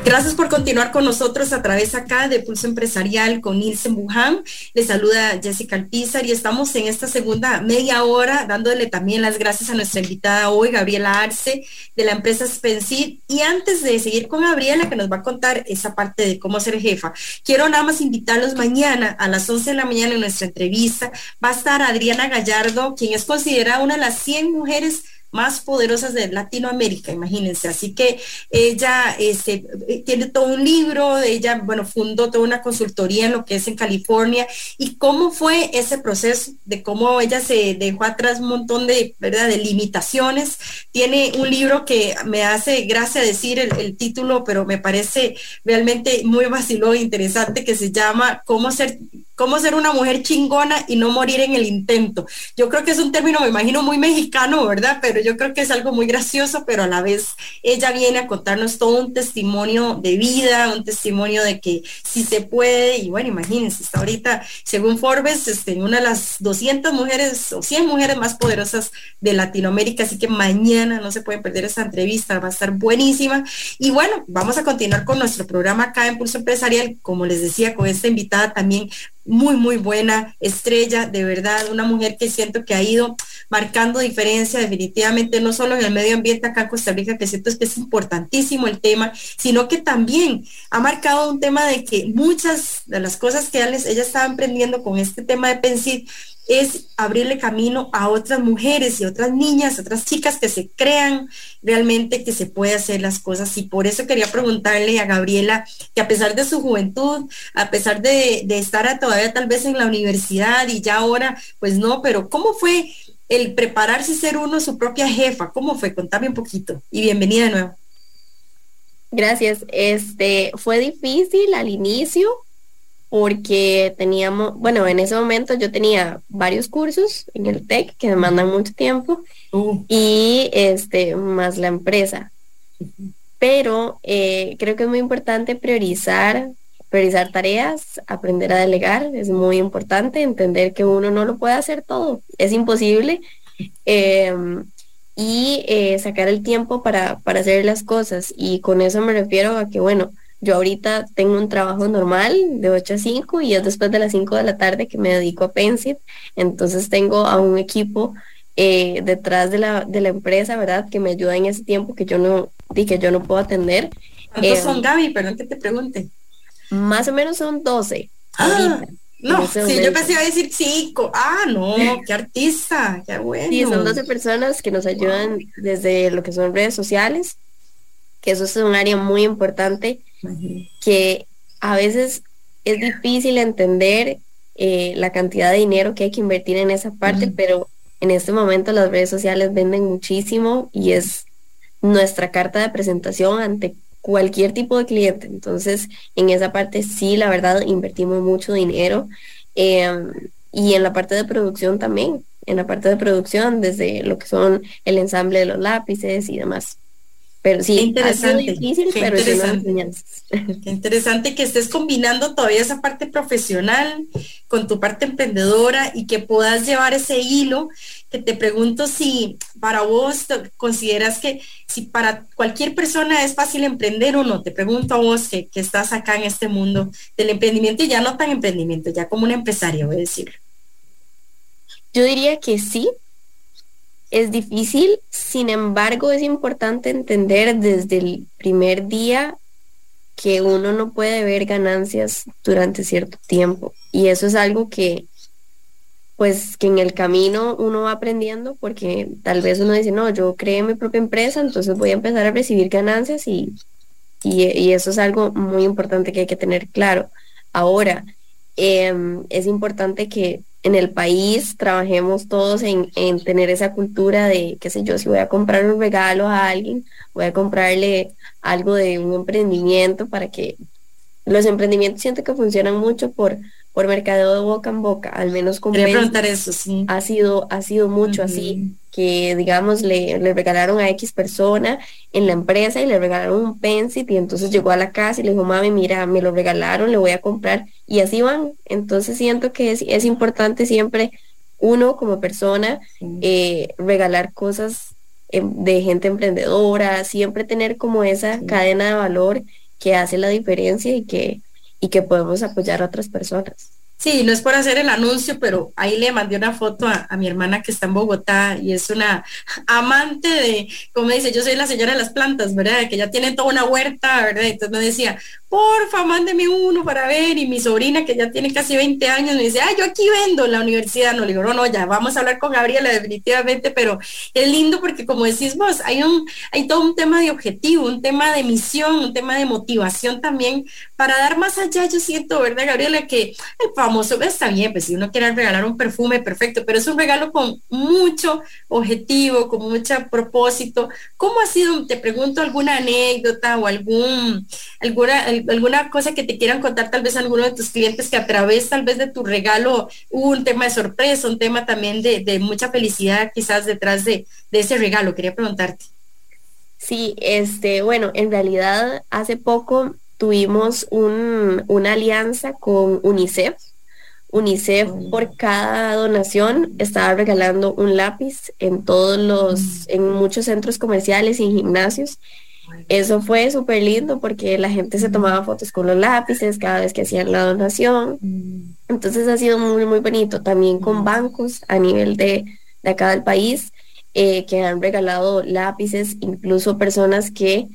Gracias por continuar con nosotros a través acá de Pulso Empresarial con Nielsen Buján. Le saluda Jessica Alpizar y estamos en esta segunda media hora dándole también las gracias a nuestra invitada hoy, Gabriela Arce, de la empresa Spensid. Y antes de seguir con Gabriela, que nos va a contar esa parte de cómo ser jefa, quiero nada más invitarlos mañana a las 11 de la mañana en nuestra entrevista. Va a estar Adriana Gallardo, quien es considerada una de las 100 mujeres más poderosas de Latinoamérica, imagínense. Así que ella este, tiene todo un libro, ella, bueno, fundó toda una consultoría en lo que es en California. ¿Y cómo fue ese proceso de cómo ella se dejó atrás un montón de, ¿verdad?, de limitaciones. Tiene un libro que me hace gracia decir el, título, pero me parece realmente muy vacilón e interesante, que se llama Cómo ser cómo ser una mujer chingona y no morir en el intento. Yo creo que es un término, me imagino, muy mexicano, ¿verdad? Pero yo creo que es algo muy gracioso, pero a la vez ella viene a contarnos todo un testimonio de vida, un testimonio de que sí se puede. Y bueno, imagínense, está ahorita, según Forbes, este, una de las 200 mujeres o 100 mujeres más poderosas de Latinoamérica. Así que mañana no se pueden perder esa entrevista, va a estar buenísima. Y bueno, vamos a continuar con nuestro programa acá en Pulso Empresarial, como les decía, con esta invitada también muy, muy buena estrella, de verdad, una mujer que siento que ha ido marcando diferencia definitivamente, no solo en el medio ambiente acá en Costa Rica, que siento que es importantísimo el tema, sino que también ha marcado un tema de que muchas de las cosas que ella estaba emprendiendo con este tema de Pensit es abrirle camino a otras mujeres y otras niñas, otras chicas que se crean realmente que se puede hacer las cosas. Y por eso quería preguntarle a Gabriela que a pesar de su juventud, a pesar de, estar todavía tal vez en la universidad y ya ahora, pues no, pero ¿cómo fue el prepararse y ser uno su propia jefa? ¿Cómo fue? Contame un poquito y bienvenida de nuevo. Gracias. Este fue difícil al inicio porque teníamos, bueno, en ese momento yo tenía varios cursos en el TEC que demandan mucho tiempo uh. y este más la empresa. Pero eh, creo que es muy importante priorizar, priorizar tareas, aprender a delegar, es muy importante entender que uno no lo puede hacer todo, es imposible. Em, y eh, sacar el tiempo para, para hacer las cosas. Y con eso me refiero a que, bueno, yo ahorita tengo un trabajo normal de 8 a 5 y es después de las 5 de la tarde que me dedico a Pensit. Entonces tengo a un equipo eh, detrás de la, de la empresa, ¿verdad? Que me ayuda en ese tiempo que yo no, que yo no puedo atender. ¿Cuántos son, em, Gaby? Perdón que te pregunte. Más o menos son 12. Ah, no, sí, yo pensé iba a decir 5. Ah, no, qué artista, qué bueno. Sí, son 12 personas que nos ayudan desde lo que son redes sociales, que eso es un área muy importante que a veces es difícil entender eh, la cantidad de dinero que hay que invertir en esa parte, pero en este momento las redes sociales venden muchísimo y es nuestra carta de presentación ante cualquier tipo de cliente. Entonces, en esa parte sí, la verdad, invertimos mucho dinero. Em, y en la parte de producción también, en la parte de producción, desde lo que son el ensamble de los lápices y demás. Pero sí, interesante, difícil, pero interesante. Qué interesante que estés combinando todavía esa parte profesional con tu parte emprendedora y que puedas llevar ese hilo. Que te pregunto si para vos consideras que si para cualquier persona es fácil emprender o no. Te pregunto a vos que, que estás acá en este mundo del emprendimiento y ya no tan emprendimiento, ya como una empresaria, voy a decir. Yo diría que sí, es difícil, sin embargo es importante entender desde el primer día que uno no puede ver ganancias durante cierto tiempo y eso es algo que pues que en el camino uno va aprendiendo porque tal vez uno dice, no, yo creé mi propia empresa, entonces voy a empezar a recibir ganancias y, y, eso es algo muy importante que hay que tener claro. Ahora, em, es importante que en el país trabajemos todos en, tener esa cultura de, qué sé yo, si voy a comprar un regalo a alguien, voy a comprarle algo de un emprendimiento para que los emprendimientos siento que funcionan mucho por, por mercadeo de boca en boca, al menos con preguntar eso, sí. Ha sido, ha sido mucho así, que digamos le, le, regalaron a X persona en la empresa y le regalaron un pencil y entonces llegó a la casa y le dijo, mami, mira, me lo regalaron, le voy a comprar y así van. Entonces siento que es, es importante siempre uno como persona eh, regalar cosas em, de gente emprendedora, siempre tener como esa cadena de valor que hace la diferencia y que y que podemos apoyar a otras personas. Sí, no es por hacer el anuncio, pero ahí le mandé una foto a, mi hermana que está en Bogotá y es una amante de, como dice, yo soy la señora de las plantas, ¿verdad? Que ya tiene toda una huerta, ¿verdad? Entonces me decía, porfa, mándeme uno para ver. Y mi sobrina, que ya tiene casi 20 años, me dice, ah, yo aquí vendo en la universidad. No le digo, no, no, ya vamos a hablar con Gabriela definitivamente, pero es lindo porque como decís vos, hay un, hay todo un tema de objetivo, un tema de misión, un tema de motivación también para dar más allá. Yo siento, ¿verdad, Gabriela? Que el famoso, está bien, pues si uno quiere regalar un perfume, perfecto, pero es un regalo con mucho objetivo, con mucho propósito. ¿Cómo ha sido, te pregunto, alguna anécdota o algún, alguna, alguna cosa que te quieran contar tal vez alguno de tus clientes que a través tal vez de tu regalo hubo un tema de sorpresa, un tema también de, mucha felicidad quizás detrás de, ese regalo. Quería preguntarte. Sí, este, bueno, en realidad hace poco tuvimos una alianza con UNICEF. UNICEF oh. por cada donación estaba regalando un lápiz en todos los, mm. en muchos centros comerciales y gimnasios eso fue súper lindo porque la gente se tomaba fotos con los lápices cada vez que hacían la donación. Entonces ha sido muy, muy bonito. También con bancos a nivel de, acá del país eh, que han regalado lápices, incluso personas que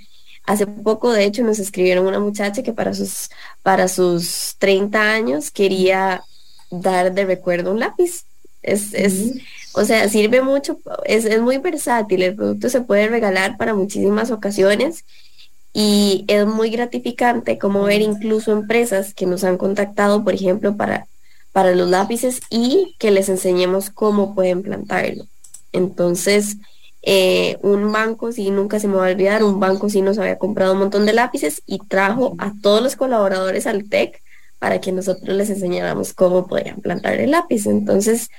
hace poco, de hecho, nos escribieron una muchacha que para sus, para sus 30 años quería dar de recuerdo un lápiz. Es, es, o sea, sirve mucho, es, es muy versátil, el producto se puede regalar para muchísimas ocasiones y es muy gratificante como ver incluso empresas que nos han contactado, por ejemplo, para, para los lápices y que les enseñemos cómo pueden plantarlo. Entonces, eh, un banco, sí, nunca se me va a olvidar, un banco sí nos había comprado un montón de lápices y trajo a todos los colaboradores al TEC para que nosotros les enseñáramos cómo podrían plantar el lápiz. Entonces,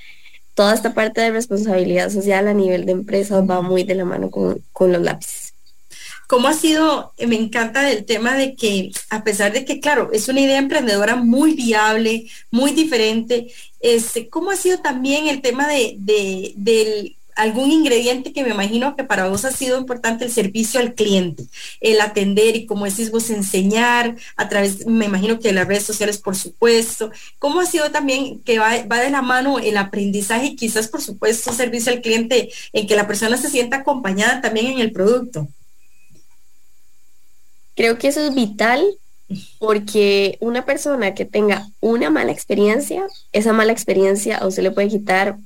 toda esta parte de responsabilidad social a nivel de empresas va muy de la mano con, los lápices. ¿Cómo ha sido? Me encanta el tema de que, a pesar de que, claro, es una idea emprendedora muy viable, muy diferente, este, ¿cómo ha sido también el tema de, de, del algún ingrediente que me imagino que para vos ha sido importante el servicio al cliente, el atender y como decís vos enseñar a través, me imagino que las redes sociales por supuesto, cómo ha sido también que va, de la mano el aprendizaje y quizás por supuesto servicio al cliente en que la persona se sienta acompañada también en el producto. Creo que eso es vital porque una persona que tenga una mala experiencia, esa mala experiencia a usted le puede quitar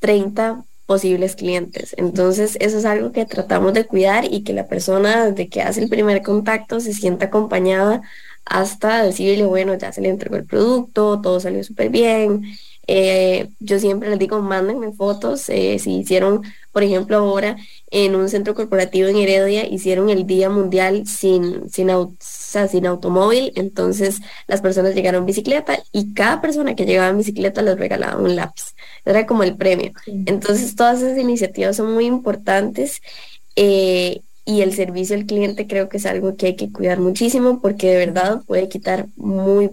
30 posibles clientes. Entonces, eso es algo que tratamos de cuidar y que la persona desde que hace el primer contacto se sienta acompañada hasta decirle, bueno, ya se le entregó el producto, todo salió súper bien. Eh, yo siempre les digo, mándenme fotos. Eh, si hicieron, por ejemplo, ahora en un centro corporativo en Heredia, hicieron el Día Mundial sin, sin, sin automóvil. Entonces las personas llegaron en bicicleta y cada persona que llegaba en bicicleta les regalaba un lápiz. Era como el premio. Entonces todas esas iniciativas son muy importantes. Eh, y el servicio al cliente creo que es algo que hay que cuidar muchísimo porque de verdad puede quitar muy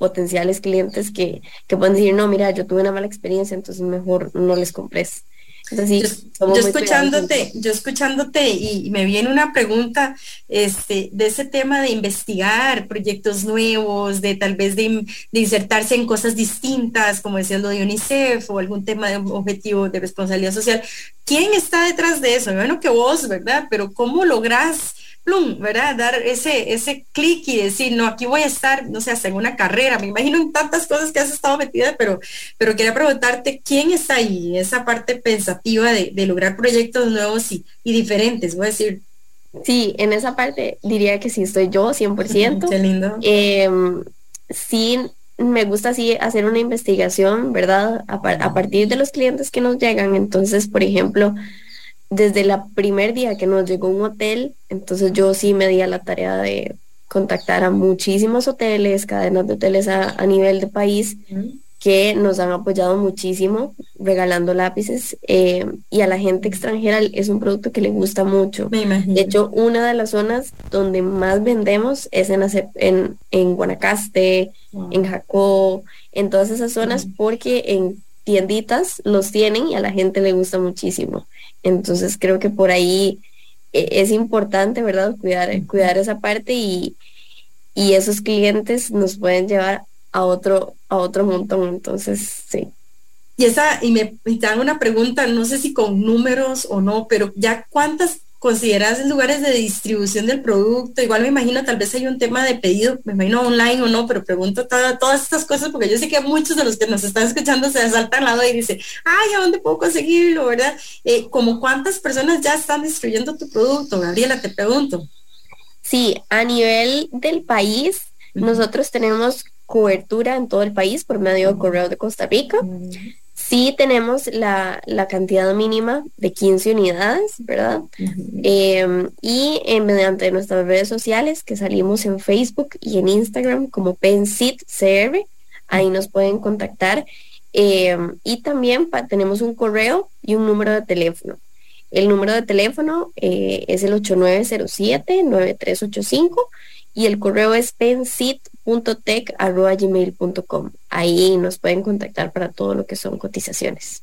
potenciales clientes que, que pueden decir, no, mira, yo tuve una mala experiencia, entonces mejor no les compres. Entonces, yo, escuchándote, yo escuchándote y, me viene una pregunta este, de ese tema de investigar proyectos nuevos, de tal vez de, de, insertarse en cosas distintas, como decía lo de UNICEF o algún tema de objetivo de responsabilidad social. ¿Quién está detrás de eso? Bueno, que vos, ¿verdad? Pero ¿cómo lográs plum, ¿verdad? Dar ese, ese clic y decir, no, aquí voy a estar, no sé, hasta en una carrera. Me imagino en tantas cosas que has estado metida, pero, pero quería preguntarte, ¿quién está ahí? Esa parte pensativa de, lograr proyectos nuevos y, diferentes, voy a decir. Sí, en esa parte diría que sí estoy yo, 100%. Qué lindo. Em, sí, me gusta así hacer una investigación, ¿verdad? A, a, partir de los clientes que nos llegan. Entonces, por ejemplo, desde el primer día que nos llegó un hotel, entonces yo sí me di a la tarea de contactar a muchísimos hoteles, cadenas de hoteles a, nivel de país que nos han apoyado muchísimo regalando lápices eh, y a la gente extranjera es un producto que le gusta mucho. de hecho, una de las zonas donde más vendemos es en, en, en Guanacaste, en Jacó, en todas esas zonas porque en tienditas los tienen y a la gente le gusta muchísimo. Entonces creo que por ahí eh, es importante, ¿verdad? Cuidar, cuidar esa parte y, y esos clientes nos pueden llevar a otro, a otro montón. Entonces, sí. Y esa, y me te hago una pregunta, no sé si con números o no, pero ya cuántas consideras lugares de distribución del producto? Igual me imagino, tal vez hay un tema de pedido, me imagino online o no, pero pregunto todas estas cosas porque yo sé que muchos de los que nos están escuchando se saltan al lado y dicen, ay, ¿a dónde puedo conseguirlo, verdad? Eh, como cuántas personas ya están distribuyendo tu producto, Gabriela, te pregunto. Sí, a nivel del país, nosotros tenemos cobertura en todo el país por medio del correo de Costa Rica. Sí tenemos la, cantidad mínima de 15 unidades, ¿verdad? Em, y eh, mediante nuestras redes sociales, que salimos en Facebook y en Instagram como PenSitCR, ahí nos pueden contactar. Em, y también tenemos un correo y un número de teléfono. El número de teléfono eh, es el 8907-9385 y el correo es pensit.tech.gmail.com. Ahí nos pueden contactar para todo lo que son cotizaciones.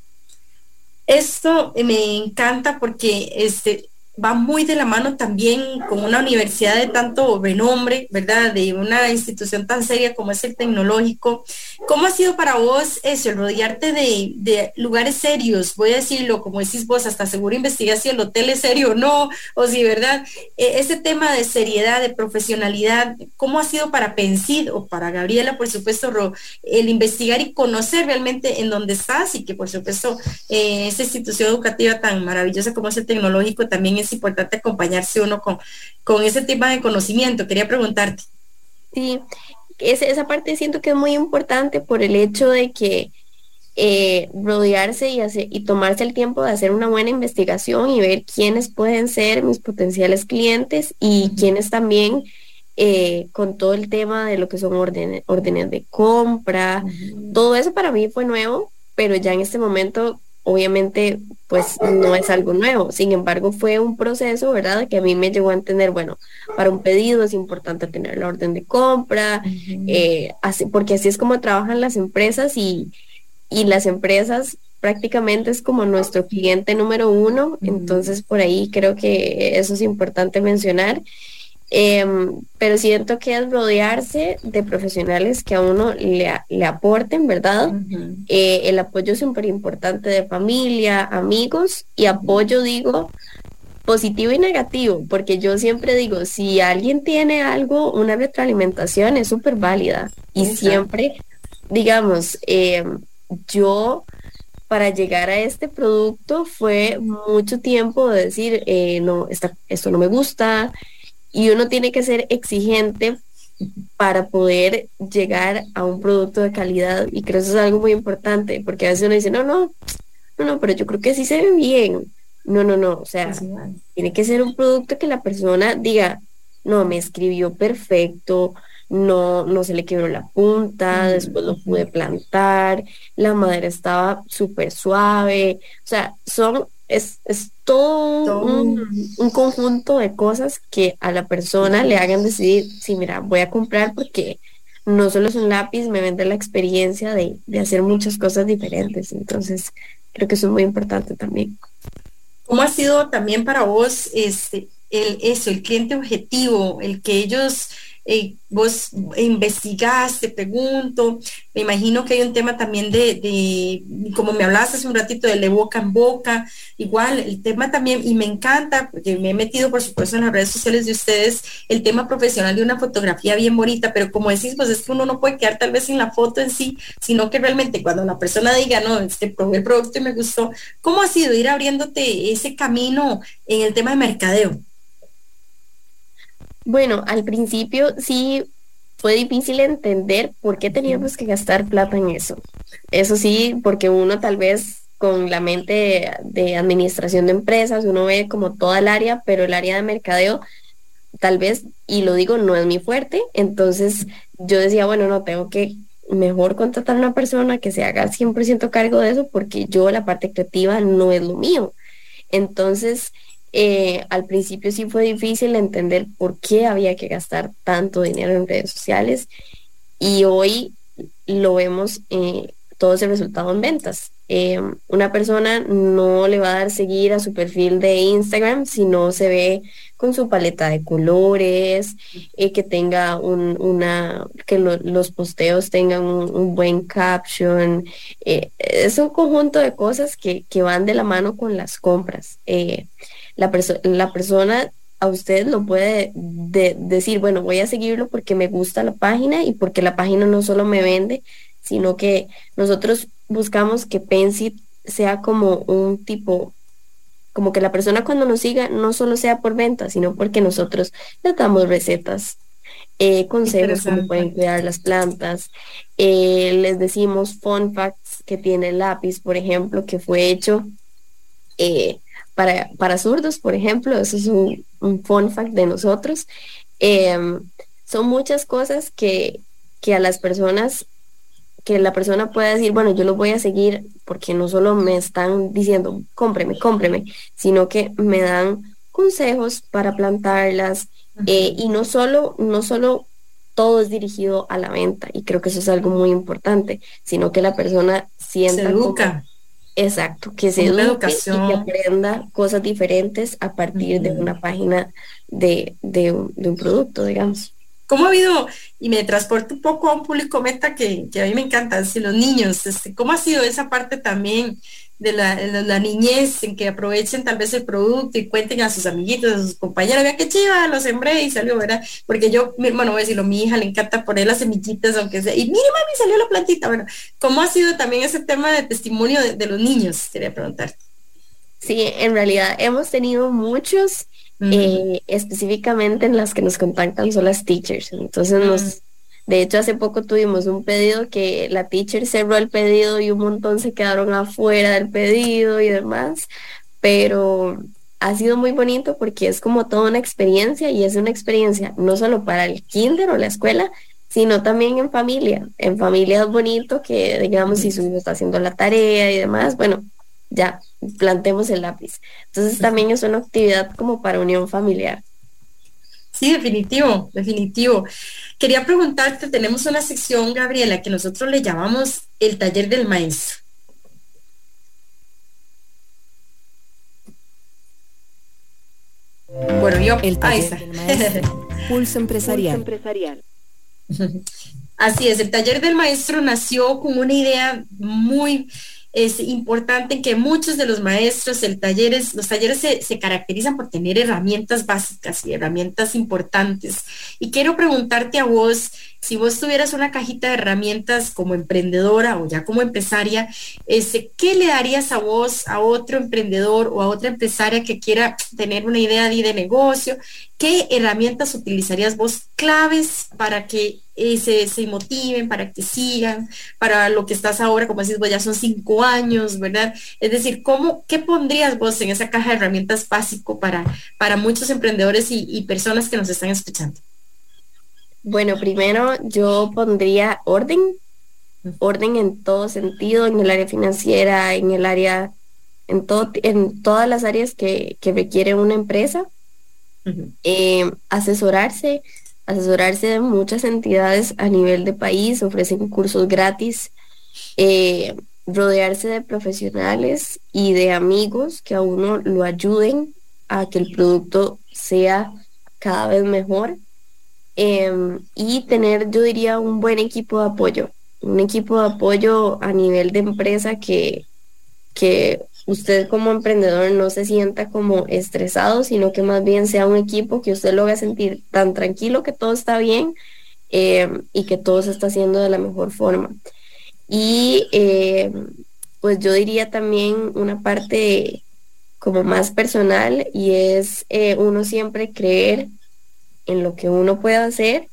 Esto me encanta porque este, va muy de la mano también con una universidad de tanto renombre, ¿verdad? De una institución tan seria como es el tecnológico. ¿Cómo ha sido para vos eso, el rodearte de, lugares serios? Voy a decirlo, como decís vos, hasta seguro investigar si el hotel es serio o no, o si, ¿verdad? E, ese tema de seriedad, de profesionalidad, ¿cómo ha sido para Pensid o para Gabriela, por supuesto, el investigar y conocer realmente en dónde estás y que, por supuesto, eh, esa institución educativa tan maravillosa como es el tecnológico también es importante acompañarse uno con, con ese tema de conocimiento. Quería preguntarte. Sí, esa parte siento que es muy importante por el hecho de que eh, rodearse y, hacer, y tomarse el tiempo de hacer una buena investigación y ver quiénes pueden ser mis potenciales clientes y quiénes también eh, con todo el tema de lo que son órdenes, órdenes de compra. Todo eso para mí fue nuevo, pero ya en este momento obviamente pues no es algo nuevo. Sin embargo, fue un proceso, ¿verdad? Que a mí me llegó a entender, bueno, para un pedido es importante tener la orden de compra, eh, así, porque así es como trabajan las empresas y, y, las empresas prácticamente es como nuestro cliente número uno. Entonces, por ahí creo que eso es importante mencionar. Em, pero siento que es rodearse de profesionales que a uno le, le aporten, ¿verdad? Eh, el apoyo es súper importante de familia, amigos y apoyo, digo, positivo y negativo, porque yo siempre digo, si alguien tiene algo, una retroalimentación es súper válida y siempre, digamos, em, yo para llegar a este producto fue mucho tiempo de decir, eh, no, esto no me gusta, y uno tiene que ser exigente para poder llegar a un producto de calidad. Y creo que eso es algo muy importante porque a veces uno dice, no, no, no, no, pero yo creo que así se ve bien. No, no, no, o sea, tiene que ser un producto que la persona diga, no, me escribió perfecto, no, no se le quebró la punta, después lo pude plantar, la madera estaba súper suave, o sea, son, es, es todo, Un, un, conjunto de cosas que a la persona le hagan decidir, sí, mira, voy a comprar porque no solo es un lápiz, me vende la experiencia de, de hacer muchas cosas diferentes, entonces creo que eso es muy importante también. ¿Cómo ha sido también para vos este, el, eso, el cliente objetivo, el que ellos eh, vos investigás, te pregunto, me imagino que hay un tema también de, como me hablaste hace un ratito, de boca en boca, igual el tema también, y me encanta, porque me he metido por supuesto en las redes sociales de ustedes, el tema profesional de una fotografía bien bonita, pero como decís, pues es que uno no puede quedar tal vez en la foto en sí, sino que realmente cuando la persona diga, no, este probé el producto y me gustó, ¿cómo ha sido ir abriéndote ese camino en el tema de mercadeo? Bueno, al principio sí fue difícil entender por qué teníamos que gastar plata en eso. Eso sí, porque uno tal vez con la mente de administración de empresas, uno ve como toda el área, pero el área de mercadeo tal vez, y lo digo, no es mi fuerte. Entonces yo decía, bueno, no, tengo que mejor contratar a una persona que se haga 100% cargo de eso porque yo la parte creativa no es lo mío. Entonces, eh, al principio sí fue difícil entender por qué había que gastar tanto dinero en redes sociales y hoy lo vemos eh, todo ese resultado en ventas. Eh, una persona no le va a dar seguir a su perfil de Instagram si no se ve con su paleta de colores, que tenga una, que los posteos tengan un, buen caption. es un conjunto de cosas que, que, van de la mano con las compras la, la persona a usted lo puede decir, bueno, voy a seguirlo porque me gusta la página y porque la página no solo me vende, sino que nosotros buscamos que Pensit sea como un tipo, como que la persona cuando nos siga no solo sea por venta, sino porque nosotros le damos recetas, eh, consejos cómo pueden cuidar las plantas, eh, les decimos fun facts que tiene el lápiz, por ejemplo, que fue hecho eh, para, para zurdos, por ejemplo, eso es un, fun fact de nosotros. Em, son muchas cosas que, que a las personas, que la persona puede decir, bueno, yo lo voy a seguir porque no solo me están diciendo, cómpreme, cómpreme, sino que me dan consejos para plantarlas eh, y no solo, no solo todo es dirigido a la venta y creo que eso es algo muy importante, sino que la persona sienta... Se educa. Exacto, que se eduque y que aprenda cosas diferentes a partir de una página de, un, producto, digamos. ¿Cómo ha habido, y me transporto un poco a un público meta que, a mí me encanta, si los niños, este, ¿cómo ha sido esa parte también de la, niñez en que aprovechen tal vez el producto y cuenten a sus amiguitos, a sus compañeros, vea qué chiva, lo sembré y salió, ¿verdad? Porque yo, mi hermano, voy a decirlo, mi hija le encanta poner las semillitas, aunque sea, y mire mami, salió la plantita, bueno, ¿cómo ha sido también ese tema de testimonio de, los niños? Quería preguntar. Sí, en realidad hemos tenido muchos, eh, específicamente en las que nos contactan son las teachers, entonces nos de hecho, hace poco tuvimos un pedido que la teacher cerró el pedido y un montón se quedaron afuera del pedido y demás, pero ha sido muy bonito porque es como toda una experiencia y es una experiencia no solo para el kinder o la escuela, sino también en familia. En familia es bonito que, digamos, si su hijo está haciendo la tarea y demás, bueno, ya, plantemos el lápiz. Entonces también es una actividad como para unión familiar. Sí, definitivo, definitivo. Quería preguntarte, tenemos una sección, Gabriela, que nosotros le llamamos el taller del maestro. Bueno, yo... El taller del maestro. Pulso empresarial. Así es, el taller del maestro nació con una idea muy es importante que muchos de los maestros, el talleres, los talleres se, caracterizan por tener herramientas básicas y herramientas importantes. Y quiero preguntarte a vos, si vos tuvieras una cajita de herramientas como emprendedora o ya como empresaria, este, ¿qué le darías a vos, a otro emprendedor o a otra empresaria que quiera tener una idea de, de negocio? ¿Qué herramientas utilizarías vos claves para que eh, se, motiven, para que sigan, para lo que estás ahora, como decís, vos ya son cinco años, ¿verdad? Es decir, ¿cómo, ¿qué pondrías vos en esa caja de herramientas básico para, para muchos emprendedores y personas que nos están escuchando? Bueno, primero yo pondría orden, orden en todo sentido, en el área financiera, en el área, en, todo, en todas las áreas que, requiere una empresa. Eh, asesorarse, asesorarse de muchas entidades a nivel de país, ofrecen cursos gratis, eh, rodearse de profesionales y de amigos que a uno lo ayuden a que el producto sea cada vez mejor Em, y tener, yo diría, un buen equipo de apoyo, un equipo de apoyo a nivel de empresa que, que usted como emprendedor no se sienta como estresado, sino que más bien sea un equipo que usted lo haga sentir tan tranquilo que todo está bien em, y que todo se está haciendo de la mejor forma. Y em, pues yo diría también una parte como más personal y es eh, uno siempre creer en lo que uno pueda hacer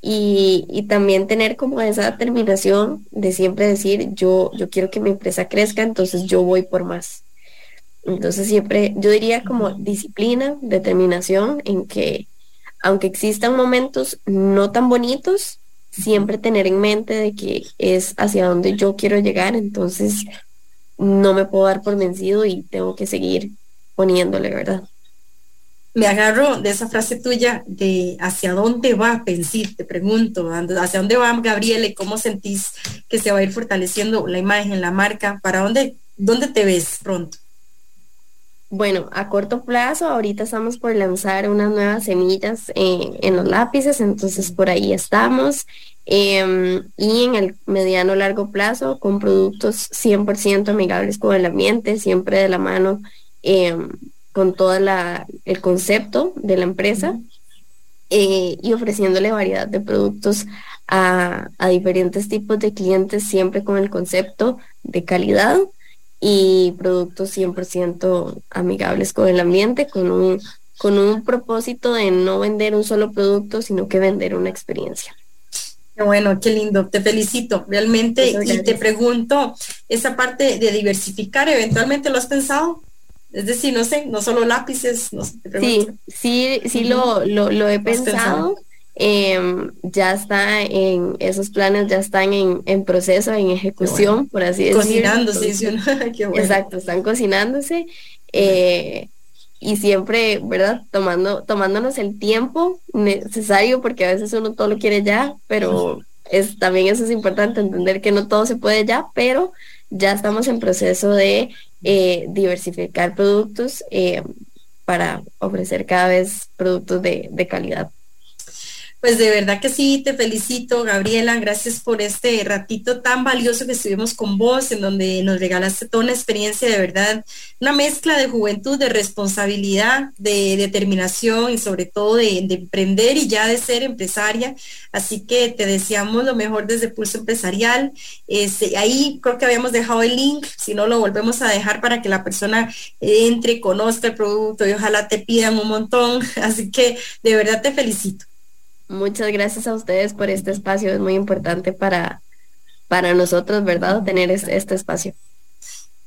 y, también tener como esa determinación de siempre decir, yo, yo quiero que mi empresa crezca, entonces yo voy por más. Entonces siempre, yo diría como disciplina, determinación en que aunque existan momentos no tan bonitos, siempre tener en mente de que es hacia donde yo quiero llegar, entonces no me puedo dar por vencido y tengo que seguir poniéndole, ¿verdad? Me agarro de esa frase tuya de hacia dónde va, pensir, te pregunto, hacia dónde va Gabriela y cómo sentís que se va a ir fortaleciendo la imagen, la marca, para dónde, dónde te ves pronto. Bueno, a corto plazo, ahorita estamos por lanzar unas nuevas semillas en los lápices, entonces por ahí estamos. Em, y en el mediano largo plazo, con productos 100% amigables con el ambiente, siempre de la mano em, con todo el concepto de la empresa eh, y ofreciéndole variedad de productos a, diferentes tipos de clientes, siempre con el concepto de calidad y productos 100% amigables con el ambiente, con un, con un propósito de no vender un solo producto, sino que vender una experiencia. Qué bueno, qué lindo, te felicito realmente y te pregunto, esa parte de diversificar, ¿eventualmente lo has pensado? Es decir, no sé, no solo lápices. No sé, sí, sí, sí lo, lo, he pensado. Em, ya está en esos planes, ya están en, proceso, en ejecución, por así decirlo. Cocinándose, Qué bueno. Exacto, están cocinándose. Eh, y siempre, ¿verdad? Tomando, tomándonos el tiempo necesario, porque a veces uno todo lo quiere ya, pero es, también eso es importante, entender que no todo se puede ya, pero ya estamos en proceso de eh, diversificar productos eh, para ofrecer cada vez productos de, de calidad. Pues de verdad que sí, te felicito, Gabriela. Gracias por este ratito tan valioso que estuvimos con vos, en donde nos regalaste toda una experiencia de verdad, una mezcla de juventud, de responsabilidad, de determinación y sobre todo de, emprender y ya de ser empresaria. Así que te deseamos lo mejor desde Pulso Empresarial. Este, ahí creo que habíamos dejado el link, si no lo volvemos a dejar para que la persona entre, conozca el producto y ojalá te pidan un montón. Así que de verdad te felicito. Muchas gracias a ustedes por este espacio. Es muy importante para, para nosotros, ¿verdad? Tener este espacio.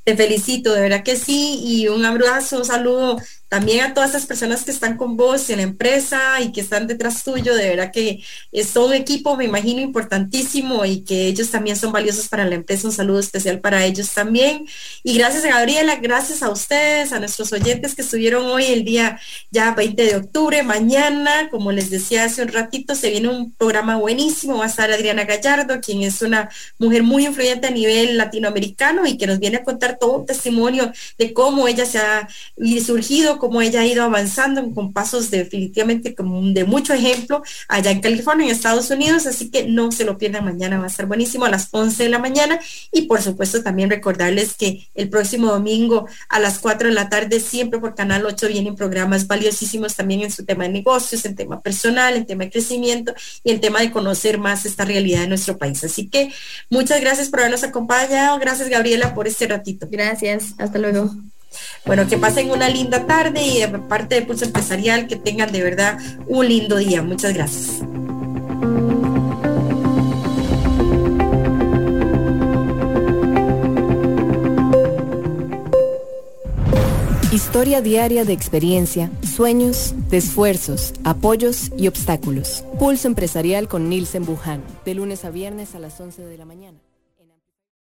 Te felicito, de verdad que sí, y un abrazo, un saludo también a todas esas personas que están con vos en la empresa y que están detrás tuyo, de verdad que es un equipo, me imagino, importantísimo y que ellos también son valiosos para la empresa. Un saludo especial para ellos también. Y gracias a Gabriela, gracias a ustedes, a nuestros oyentes que estuvieron hoy el día ya 20 de octubre. Mañana, como les decía hace un ratito, se viene un programa buenísimo. Va a estar Adriana Gallardo, quien es una mujer muy influyente a nivel latinoamericano y que nos viene a contar todo un testimonio de cómo ella se ha surgido cómo ella ha ido avanzando con pasos definitivamente como de mucho ejemplo allá en California, en Estados Unidos, así que no se lo pierdan mañana, va a estar buenísimo a las 11 de la mañana y por supuesto también recordarles que el próximo domingo a las 4 de la tarde siempre por Canal 8 vienen programas valiosísimos también en su tema de negocios, en tema personal, en tema de crecimiento y en tema de conocer más esta realidad de nuestro país. Así que muchas gracias por habernos acompañado. Gracias Gabriela por este ratito. Gracias. Hasta luego. Bueno, que pasen una linda tarde y de parte de Pulso Empresarial que tengan de verdad un lindo día. Muchas gracias. Historia diaria de experiencia, sueños, de esfuerzos, apoyos y obstáculos. Pulso Empresarial con Nielsen Buján, de lunes a viernes a las 11 de la mañana.